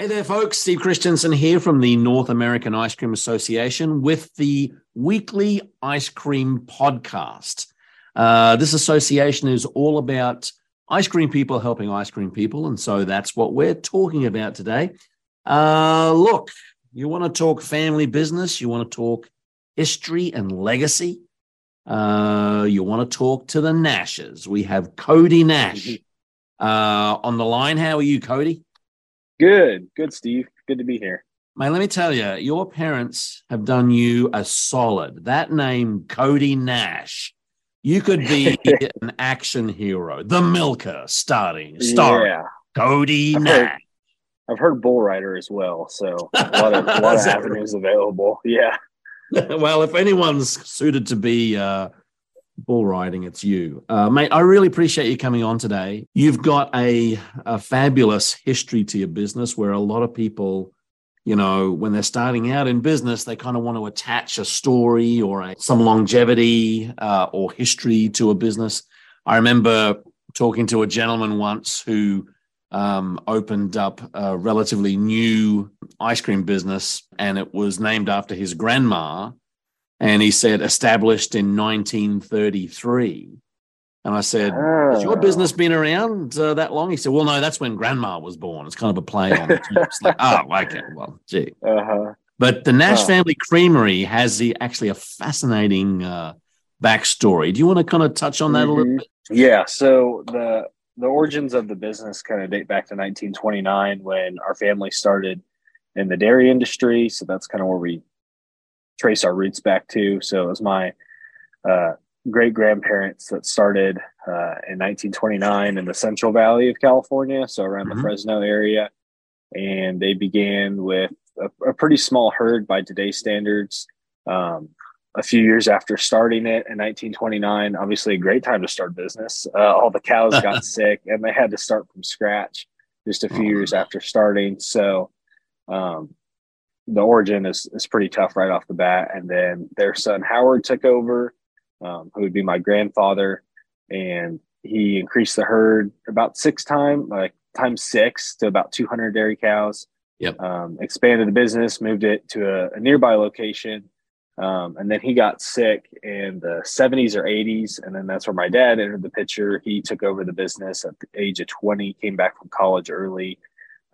Hey there, folks. Steve Christensen here from the North American Ice Cream Association with the weekly ice cream podcast. Uh, this association is all about ice cream people helping ice cream people. And so that's what we're talking about today. Uh, look, you want to talk family business, you want to talk history and legacy. Uh, you want to talk to the Nashes. We have Cody Nash uh, on the line. How are you, Cody? Good, good, Steve. Good to be here. Mate, let me tell you, your parents have done you a solid. That name, Cody Nash, you could be an action hero, the Milker, starting, star yeah. Cody I've Nash. Heard, I've heard Bull Rider as well, so a lot of, a lot of avenues available. Yeah. well, if anyone's suited to be uh, bull riding, it's you, uh, mate. I really appreciate you coming on today. You've got a, a fabulous history to your business, where a lot of people you know, when they're starting out in business, they kind of want to attach a story or a, some longevity uh, or history to a business. I remember talking to a gentleman once who um, opened up a relatively new ice cream business, and it was named after his grandma. And he said established in 1933. And I said, Has your business been around uh, that long? He said, Well, no, that's when grandma was born. It's kind of a play on it. It's like, oh, okay, well, gee. Uh-huh. But the Nash Family Creamery has the actually a fascinating uh, backstory. Do you want to kind of touch on that mm-hmm. a little mm-hmm. bit? Yeah. So the the origins of the business kind of date back to 1929 when our family started in the dairy industry. So that's kind of where we trace our roots back to. So it was my uh, great grandparents that started uh, in 1929 in the Central Valley of California, so around mm-hmm. the Fresno area. And they began with a, a, pretty small herd by today's standards. Um, a few years after starting it in 1929, obviously a great time to start business. Uh, all the cows got sick and they had to start from scratch just a few oh, years after starting. So, um, the origin is, is pretty tough right off the bat. And then their son Howard took over um, who would be my grandfather, and he increased the herd about six times, like times six to about 200 dairy cows. Yep. Um, expanded the business, moved it to a, a nearby location, um, and then he got sick in the 70s or 80s, and then that's where my dad entered the picture. He took over the business at the age of 20, came back from college early,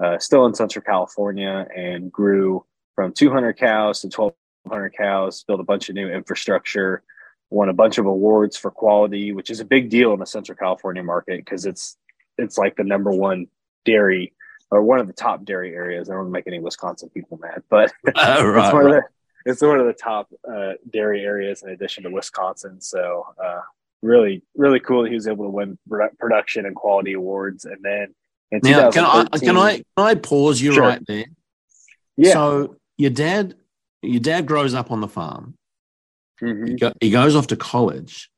uh, still in Central California, and grew from 200 cows to 1,200 cows, built a bunch of new infrastructure, won a bunch of awards for quality, which is a big deal in the Central California market because it's it's like the number one dairy or one of the top dairy areas. I don't want to make any Wisconsin people mad, but uh, right, it's, one right. of the, it's one of the top uh, dairy areas in addition to Wisconsin. So uh, really, really cool that he was able to win production and quality awards. And then in now, can I can I can I pause you sure. right there? Yeah. So your dad, your dad grows up on the farm. Mm-hmm. He, go, he, goes off to college.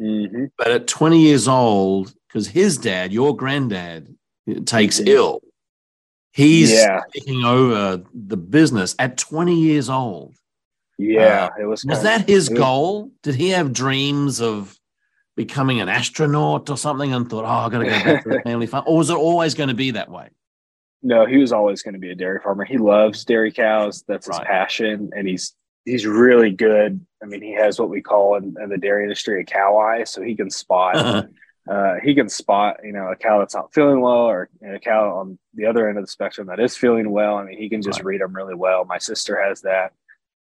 Mm-hmm. But at 20 years old, because his dad, your granddad, takes mm-hmm. ill, he's yeah. taking over the business at 20 years old. Yeah, uh, it was. Was that his goal? Did he have dreams of becoming an astronaut or something and thought, oh, I got to go back to the family farm? Or was it always going to be that way? No, he was always going to be a dairy farmer. He loves dairy cows. That's his passion. And he's he's really good. I mean, he has what we call in, in the dairy industry a cow eye, so he can spot. Uh-huh. Uh, he can spot, you know, a cow that's not feeling well, or you know, a cow on the other end of the spectrum that is feeling well. I mean, he can just right. read them really well. My sister has that,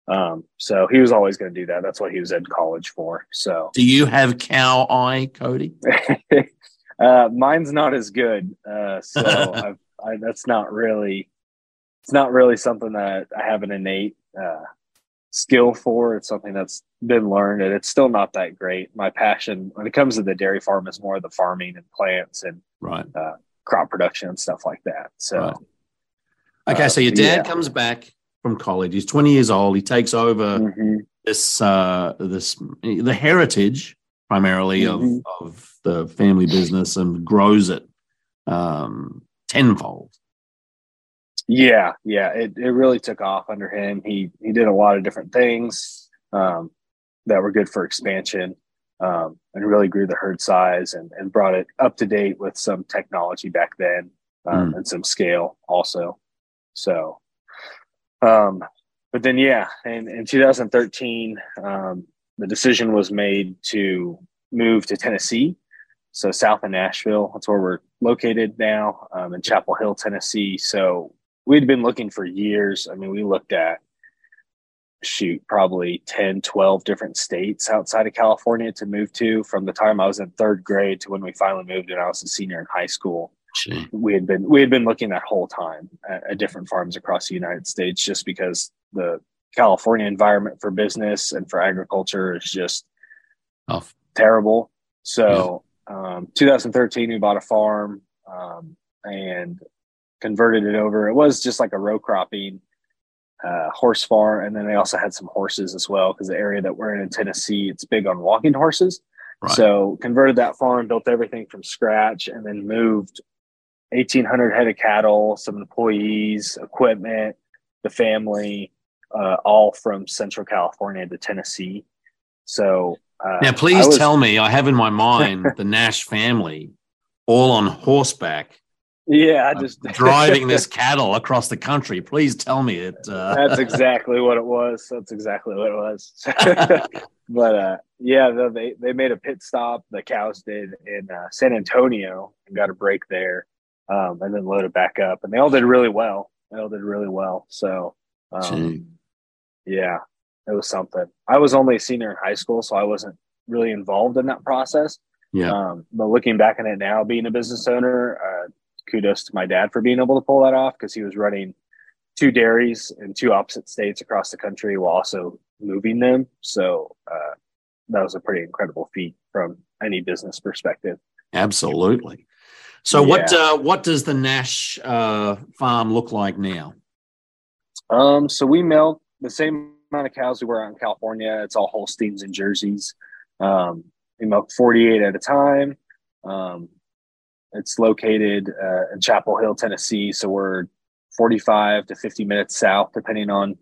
um, so he was always going to do that. That's what he was in college for. So, do you have cow eye, Cody? uh, mine's not as good, uh, so I've, I, that's not really. It's not really something that I have an innate uh, skill for. It's something that's been learned, and it's still not that great. My passion when it comes to the dairy farm is more of the farming and plants and right. uh, crop production and stuff like that. So, right. okay, uh, so your dad yeah. comes back from college. He's twenty years old. He takes over mm-hmm. this uh, this the heritage primarily mm-hmm. of of the family business and grows it um, tenfold. Yeah, yeah, it, it really took off under him. He he did a lot of different things um, that were good for expansion, um, and really grew the herd size and, and brought it up to date with some technology back then. um, mm. and some scale also. So, um, but then yeah, in, in 2013, um, the decision was made to move to Tennessee, so south of Nashville. That's where we're located now um, in Chapel Hill, Tennessee. So we'd been looking for years. I mean, we looked at shoot probably 10 12 different states outside of california to move to from the time i was in third grade to when we finally moved and i was a senior in high school Gee. we had been we had been looking that whole time at, at, different farms across the united states just because the california environment for business and for agriculture is just oh. terrible so. Um, 2013 we bought a farm um, and converted it over it was just like a row cropping uh, horse farm, and then they also had some horses as well because the area that we're in in Tennessee, it's big on walking horses. Right. So converted that farm, built everything from scratch, and then moved 1,800 head of cattle, some employees, equipment, the family, uh, all from Central California to Tennessee. So uh, now, please was, tell me, I have in my mind the Nash family all on horseback yeah, I just driving this cattle across the country. Please tell me it. Uh... That's exactly what it was. That's exactly what it was. but uh, yeah, they they made a pit stop. The cows did in uh, San Antonio and got a break there, um, and then loaded back up. And they all did really well. They all did really well. So, um, yeah, it was something. I was only a senior in high school, so I wasn't really involved in that process. Yeah. Um, but looking back on it now, being a business owner, uh, kudos to my dad for being able to pull that off because he was running two dairies in two opposite states across the country while also moving them. So uh, that was a pretty incredible feat from any business perspective. Absolutely. So yeah. what uh, what does the Nash uh, farm look like now? Um, so we milk the same amount of cows we were out in California. It's all Holsteins and Jerseys. Um, we milk 48 at a time. Um, it's located uh, in Chapel Hill, Tennessee. So we're 45 to 50 minutes south, depending on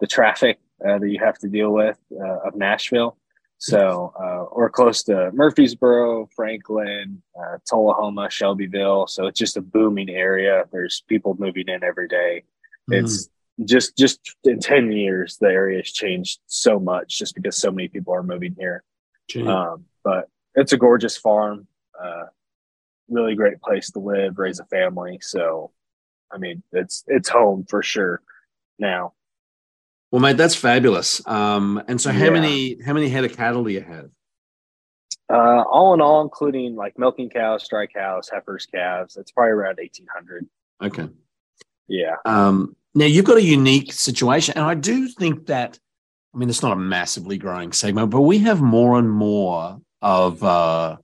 the traffic uh, that you have to deal with uh, of Nashville. So uh, we're close to Murfreesboro, Franklin, uh, Tullahoma, Shelbyville. So it's just a booming area. There's people moving in every day. Mm-hmm. It's just just in 10 years, the area has changed so much just because so many people are moving here. Um, but it's a gorgeous farm. Uh, really great place to live, raise a family. So, I mean, it's it's home for sure now. Well, mate, that's fabulous. Um, and so, how yeah. many how many head of cattle do you have? Uh, all in all, including like milking cows, dry cows, heifers, calves, it's probably around eighteen hundred. Okay. Yeah. Um, now you've got a unique situation, and I do think that. I mean, it's not a massively growing segment, but we have more and more of uh,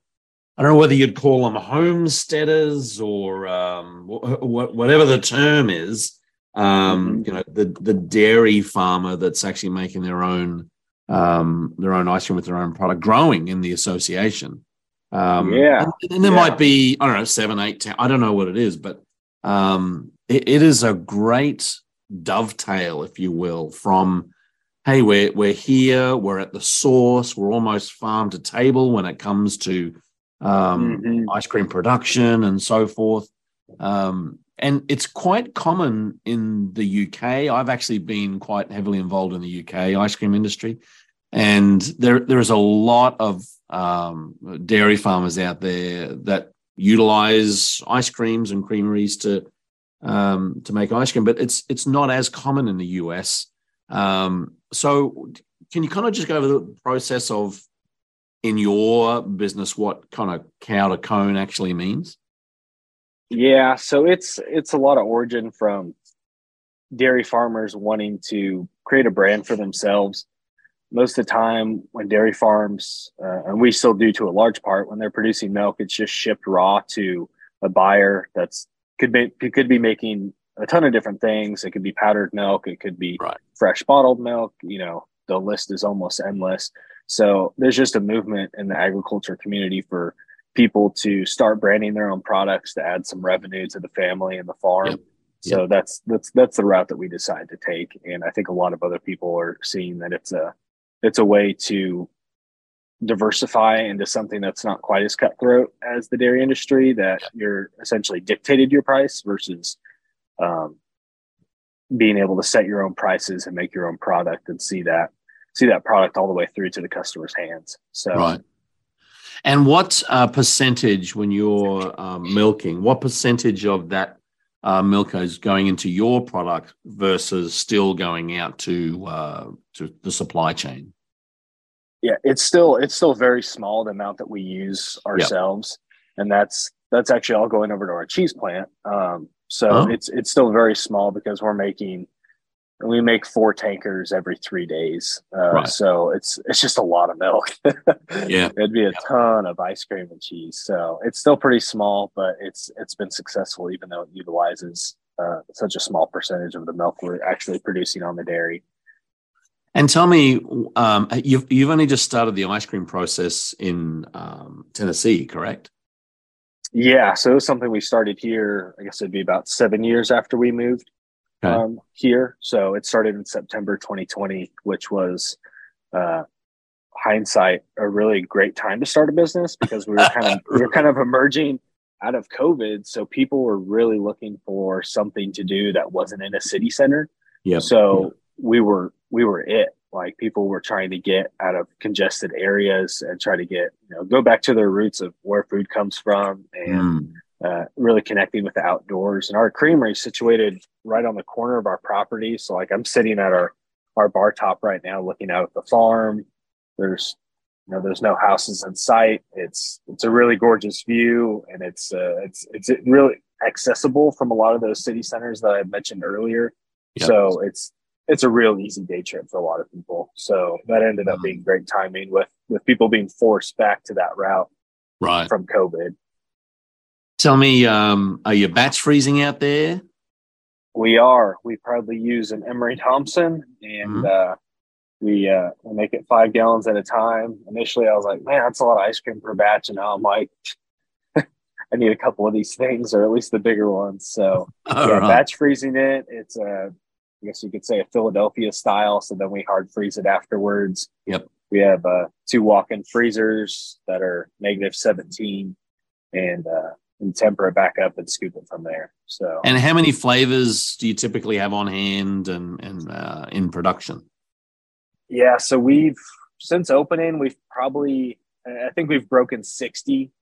I don't know whether you'd call them homesteaders or um, whatever the term is. Um, mm-hmm. You know, the the dairy farmer that's actually making their own um, their own ice cream with their own product, growing in the association. Um, yeah, and, and there yeah. might be I don't know seven, eight, ten. I don't know what it is, but um, it, it is a great dovetail, if you will, from hey, we're we're here, we're at the source, we're almost farm to table when it comes to um, mm-hmm. ice cream production, and so forth. Um, and it's quite common in the UK. I've actually been quite heavily involved in the UK ice cream industry, and there there is a lot of um, dairy farmers out there that utilize ice creams and creameries to um, to make ice cream, but it's it's not as common in the US. Um, so, can you kind of just go over the process of in your business what kind of cow to cone actually means? Yeah, so it's it's a lot of origin from dairy farmers wanting to create a brand for themselves. Most of the time, when dairy farms, uh, and we still do to a large part, when they're producing milk, it's just shipped raw to a buyer that's could be could be making a ton of different things. It could be powdered milk, it could be right. fresh bottled milk. You know, the list is almost endless. So there's just a movement in the agriculture community for people to start branding their own products to add some revenue to the family and the farm. Yep. So yep. that's that's that's the route that we decide to take, and I think a lot of other people are seeing that it's a it's a way to diversify into something that's not quite as cutthroat as the dairy industry that you're essentially dictated your price versus um, being able to set your own prices and make your own product and see that see that product all the way through to the customer's hands. So right. And what uh, percentage when you're um, milking what percentage of that uh, milk is going into your product versus still going out to uh, to the supply chain yeah it's still it's still very small the amount that we use ourselves. Yep. and that's that's actually all going over to our cheese plant. Um, so oh. it's it's still very small because we're making we make four tankers every three days. Uh, right. so it's it's just a lot of milk. Yeah. It'd be a ton of ice cream and cheese. So it's still pretty small but it's it's been successful even though it utilizes uh, such a small percentage of the milk we're actually producing on the dairy and tell me, um, you've you've only just started the ice cream process in um, Tennessee, correct? Yeah, so it was something we started here. I guess it'd be about seven years after we moved okay. um, here. So it started in September 2020, which was uh, hindsight a really great time to start a business because we were kind of we were kind of emerging out of COVID. So people were really looking for something to do that wasn't in a city center. Yeah. So we were we were it. Like people were trying to get out of congested areas and try to get, you know, go back to their roots of where food comes from and mm. uh, really connecting with the outdoors. And our creamery is situated right on the corner of our property. So like I'm sitting at our, our bar top right now, looking out at the farm. There's, you know, there's no houses in sight. It's, it's a really gorgeous view and it's, uh, it's, it's really accessible from a lot of those city centers that I mentioned earlier. Yep. So it's, it's a real easy day trip for a lot of people. So that ended up mm-hmm. being great timing with with people being forced back to that route right from COVID. Tell me, um, are you batch freezing out there? We are. We proudly use an Emery Thompson, and mm-hmm. uh, we uh, we make it five gallons at a time. Initially, I was like, "Man, that's a lot of ice cream per batch," and now I'm like, "I need a couple of these things, or at least the bigger ones." So, yeah, right. batch freezing it. It's a I guess you could say a Philadelphia style. So then we hard freeze it afterwards. Yep. We have uh, two walk-in freezers that are negative 17 and, uh, and temper it back up and scoop it from there. So, and how many flavors do you typically have on hand and, and uh, in production? Yeah. So we've, since opening, we've probably, I think we've broken 60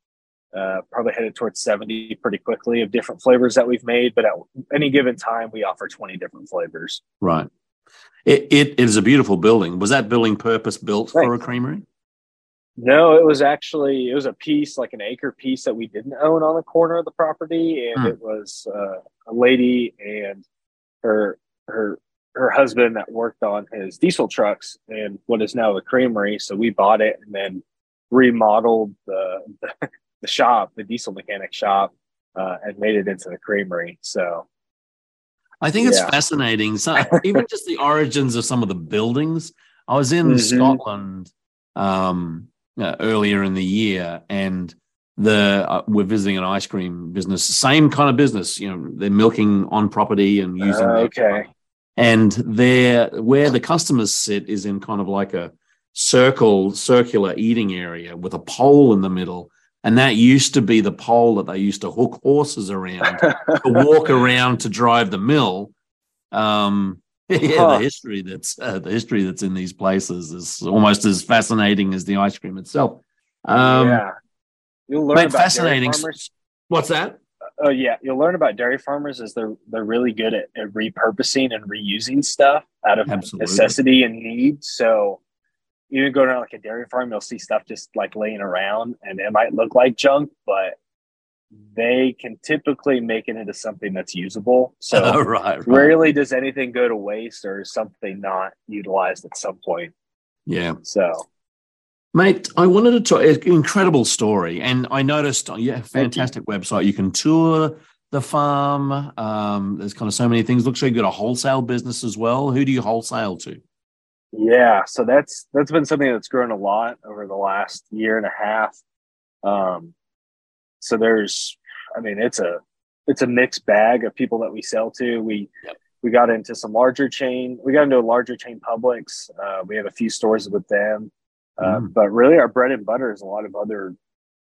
uh, probably headed towards 70 pretty quickly of different flavors that we've made. But at any given time, we offer 20 different flavors. Right. It, it is a beautiful building. Was that building purpose built for a creamery? No, it was actually it was a piece like an acre piece that we didn't own on the corner of the property, and hmm. it was uh, a lady and her her her husband that worked on his diesel trucks and what is now the creamery. So we bought it and then remodeled the, the shop, the diesel mechanic shop, uh, and made it into the creamery. So I think it's yeah. fascinating. So even just the origins of some of the buildings. I was in mm-hmm. Scotland um, uh, earlier in the year, and the uh, we're visiting an ice cream business, same kind of business. You know, they're milking on property and using. Uh, okay. And there, where the customers sit, is in kind of like a circle, circular eating area with a pole in the middle and that used to be the pole that they used to hook horses around to walk around to drive the mill. Um, yeah, huh. the history that's uh, the history that's in these places is almost as fascinating as the ice cream itself. Um, yeah, you'll learn about fascinating. What's that? Oh yeah, you'll learn about dairy farmers is they're they're really good at, at repurposing and reusing stuff out of Absolutely. necessity and need. So you go to like a dairy farm, you'll see stuff just like laying around and it might look like junk, but they can typically make it into something that's usable. So oh, right, right. rarely does anything go to waste or something not utilized at some point. Yeah. So Mate, I wanted to talk incredible story. And I noticed yeah, fantastic you. website. You can tour the farm. Um, there's kind of so many things. Looks like you've got a wholesale business as well. Who do you wholesale to? Yeah, so that's that's been something that's grown a lot over the last year and a half. Um, so there's, I mean, it's a it's a mixed bag of people that we sell to. We yep. we got into some larger chain. We got into a larger chain Publix. Uh, we have a few stores with them. Uh, mm. But really, our bread and butter is a lot of other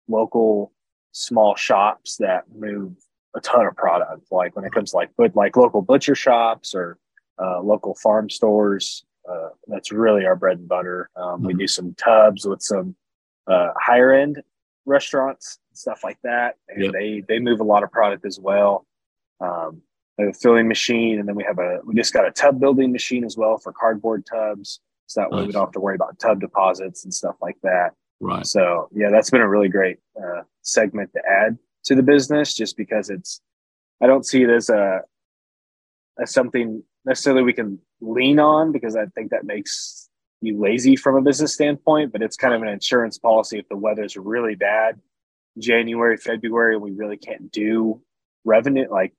local small shops that move a ton of product. Like when it comes to like but like local butcher shops or uh, local farm stores. Uh, that's really our bread and butter. Um, mm. We do some tubs with some uh, higher end restaurants, stuff like that, and yep. they they move a lot of product as well. Um, a filling machine, and then we have a we just got a tub building machine as well for cardboard tubs, so that nice. way we don't have to worry about tub deposits and stuff like that. Right. So yeah, that's been a really great uh, segment to add to the business, just because it's I don't see it as a as something necessarily we can lean on because I think that makes you lazy from a business standpoint, but it's kind of an insurance policy if the weather's really bad, January, February, we really can't do revenue like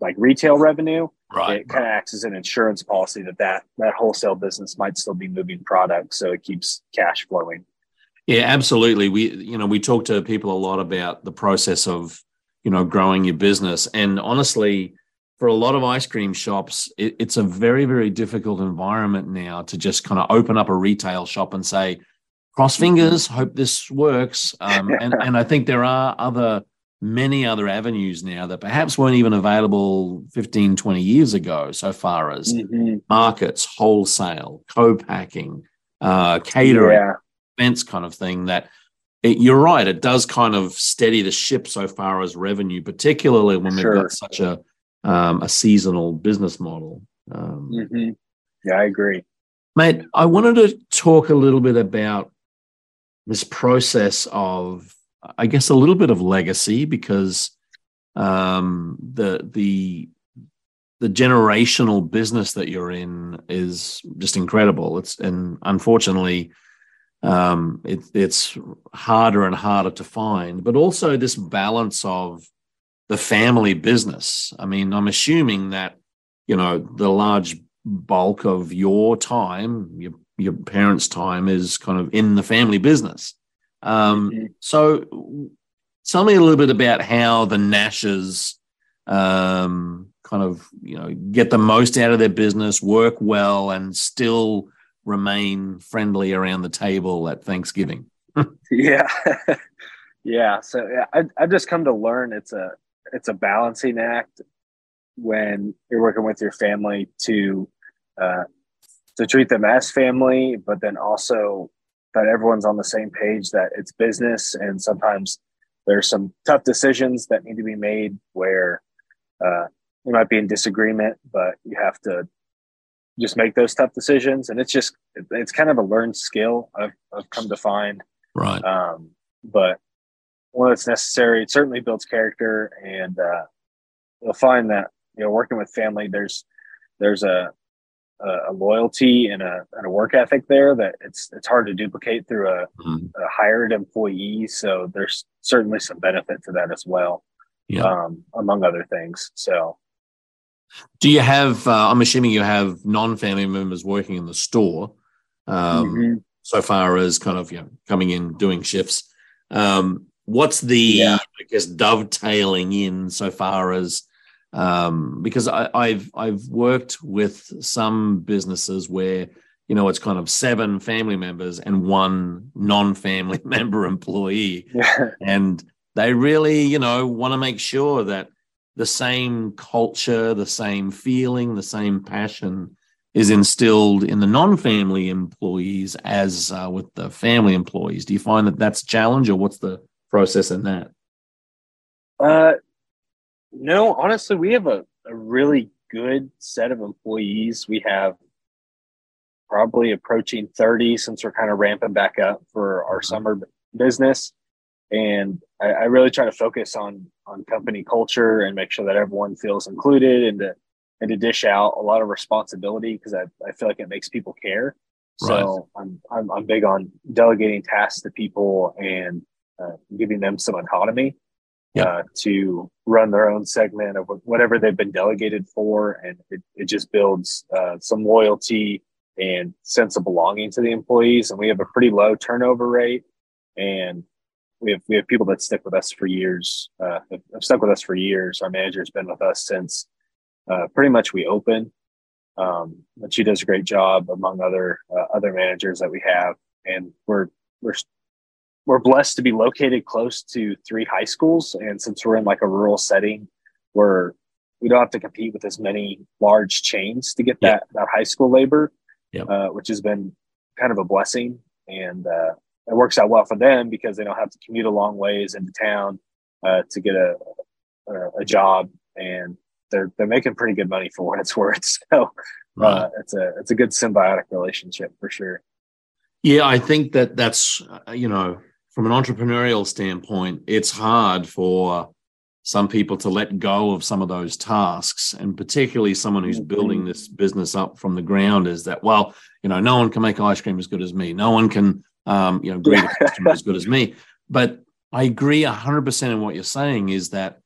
like retail revenue. Right. It kind of acts as an insurance policy that, that that wholesale business might still be moving product, so it keeps cash flowing. Yeah, absolutely. We you know we talk to people a lot about the process of you know growing your business, and honestly, for a lot of ice cream shops, it, it's a very, very difficult environment now to just kind of open up a retail shop and say, cross fingers, hope this works. Um, and, and I think there are other, many other avenues now that perhaps weren't even available 15, 20 years ago, so far as mm-hmm. markets, wholesale, co-packing, uh, catering, yeah. events kind of thing that it, you're right. It does kind of steady the ship so far as revenue, particularly when sure. we've got such a um, a seasonal business model. Um, mm-hmm. Yeah, I agree. Mate, I wanted to talk a little bit about this process of, I guess, a little bit of legacy because um, the the the generational business that you're in is just incredible. It's and unfortunately, um, it, it's harder and harder to find. But also this balance of the family business. I mean, I'm assuming that, you know, the large bulk of your time, your, your parents' time is kind of in the family business. Um, mm-hmm. So tell me a little bit about how the Nashes um, kind of, you know, get the most out of their business, work well, and still remain friendly around the table at Thanksgiving. yeah. yeah. So yeah, I, I've just come to learn it's a, it's a balancing act when you're working with your family to uh, to treat them as family, but then also that everyone's on the same page that it's business, and sometimes there's some tough decisions that need to be made where uh, you might be in disagreement, but you have to just make those tough decisions, and it's just it's kind of a learned skill I've, I've come to find. Right. Um, but one that's necessary. It certainly builds character, and uh, you'll find that you know working with family, there's there's a a, loyalty and a, and a work ethic there that it's it's hard to duplicate through a, mm-hmm. a hired employee. So there's certainly some benefit to that as well, yeah. um, among other things. So. Do you have? Uh, I'm assuming you have non-family members working in the store, um, mm-hmm. so far as kind of you know coming in doing shifts. Um, what's the yeah. I guess dovetailing in so far as um, because I, have I've worked with some businesses where you know it's kind of seven family members and one non-family member employee, yeah. and they really you know want to make sure that the same culture, the same feeling, the same passion is instilled in the non-family employees as uh, with the family employees. Do you find that that's a challenge, or what's the process in that? Uh, no, honestly, we have a, a really good set of employees. We have probably approaching 30 since we're kind of ramping back up for our mm-hmm. summer business. And I, I, really try to focus on on company culture and make sure that everyone feels included and to and to dish out a lot of responsibility because I, I feel like it makes people care. So right. I'm, I'm I'm big on delegating tasks to people and uh, giving them some autonomy yeah. uh, to run their own segment of whatever they've been delegated for. And it, it just builds uh, some loyalty and sense of belonging to the employees. And we have a pretty low turnover rate. And we have, we have people that stick with us for years, uh, have stuck with us for years. Our manager's been with us since uh, pretty much we open. Um, but she does a great job among other uh, other managers that we have and we're we're we're blessed to be located close to three high schools, and since we're in like a rural setting, we're we don't have to compete with as many large chains to get that that high school labor, uh, which has been kind of a blessing, and uh, it works out well for them because they don't have to commute a long ways into town uh, to get a, a, a job, and they're they're making pretty good money for what it's worth. So right. Uh, it's a it's a good symbiotic relationship for sure. Yeah, I think that that's uh, you know from an entrepreneurial standpoint, it's hard for some people to let go of some of those tasks. And particularly someone who's building mm-hmm. this business up from the ground is that well you know no one can make ice cream as good as me. No one can um, you know greet a customer as good as me. But i agree 100% in what you're saying is that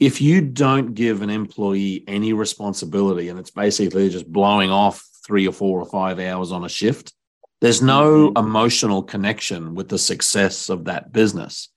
if you don't give an employee any responsibility and it's basically just blowing off three or four or five hours on a shift there's no mm-hmm. emotional connection with the success of that business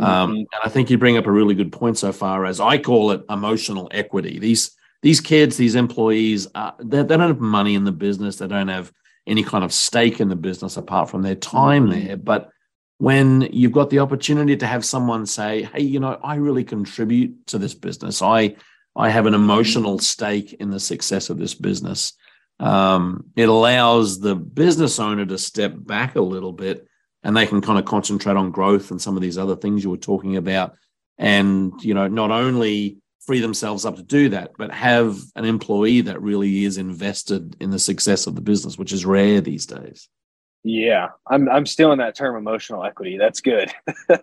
um, mm-hmm. and I think you bring up a really good point so far as I call it emotional equity. These these kids, these employees, uh, they, they, don't have money in the business. They don't have any kind of stake in the business apart from their time mm-hmm. there. But when you've got the opportunity to have someone say, "Hey, you know, I really contribute to this business. I I have an mm-hmm. emotional stake in the success of this business." Um, it allows the business owner to step back a little bit and they can kind of concentrate on growth and some of these other things you were talking about and you know not only free themselves up to do that but have an employee that really is invested in the success of the business which is rare these days. Yeah i'm i'm stealing that term emotional equity. That's good.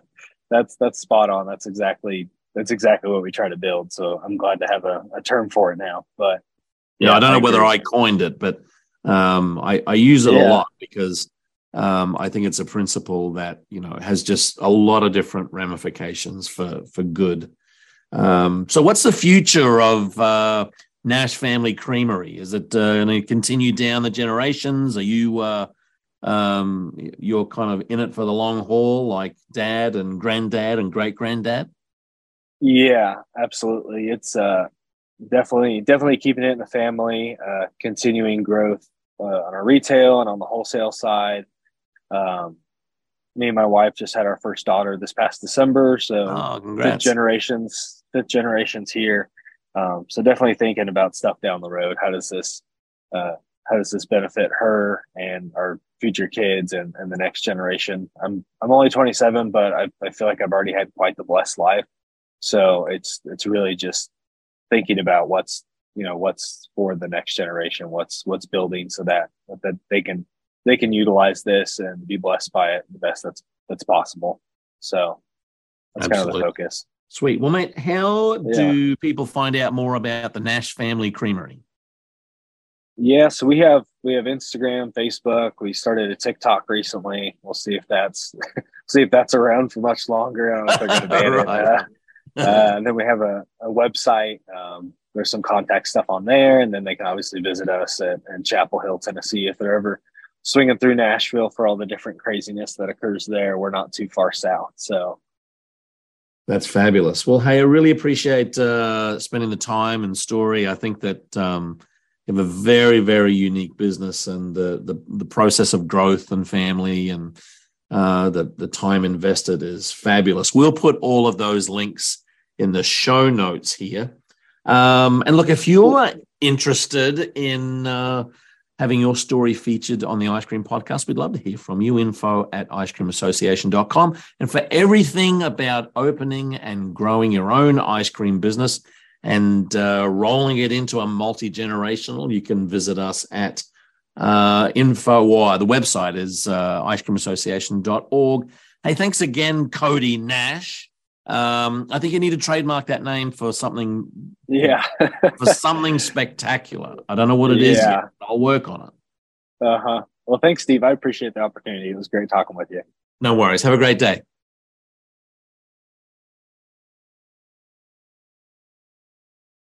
That's that's spot on. That's exactly that's exactly what we try to build. So i'm glad to have a, a term for it now. But yeah, yeah i don't I know whether i coined it but um, I, I use it yeah. a lot because um, I think it's a principle that you know has just a lot of different ramifications for for good. Um, so, what's the future of uh, Nash Family Creamery? Is it uh, going to continue down the generations? Are you uh, um, you're kind of in it for the long haul, like dad and granddad and great granddad? Yeah, absolutely. It's uh, definitely definitely keeping it in the family, uh, continuing growth uh, on our retail and on the wholesale side. Um, me and my wife just had our first daughter this past December, so oh, fifth generations, fifth generations here. Um, so definitely thinking about stuff down the road. How does this, uh, how does this benefit her and our future kids and, and the next generation? I'm I'm only 27, but I, I feel like I've already had quite the blessed life. So it's it's really just thinking about what's you know what's for the next generation, what's what's building so that that they can they can utilize this and be blessed by it the best that's that's possible. So that's Absolutely. kind of the focus. Sweet. Well, mate, how yeah. do people find out more about the Nash Family Creamery? Yeah, so we have we have Instagram, Facebook. We started a TikTok recently. We'll see if that's see if that's around for much longer. I don't know if they're going to ban right. it. Uh, and then we have a, a website. Um, there's some contact stuff on there, and then they can obviously visit us at, in Chapel Hill, Tennessee, if they're ever swinging through Nashville for all the different craziness that occurs there. We're not too far south. So that's fabulous. Well, hey, I really appreciate uh, spending the time and story. I think that um, you have a very, very unique business and the, the, the process of growth and family and uh, the, the time invested is fabulous. We'll put all of those links in the show notes here. Um, and look, if you're interested in uh, having your story featured on the Ice Cream Podcast. We'd love to hear from you. Info at icecreamassociation.com. And for everything about opening and growing your own ice cream business and uh, rolling it into a multi generational, you can visit us at uh, info or the website is uh, icecreamassociation.org. Hey, thanks again, Cody Nash. Um, I think you need to trademark that name for something. Yeah. for something spectacular. I don't know what it yeah. is yet. I'll work on it. Uh huh. Well, thanks, Steve. I appreciate the opportunity. It was great talking with you. No worries. Have a great day.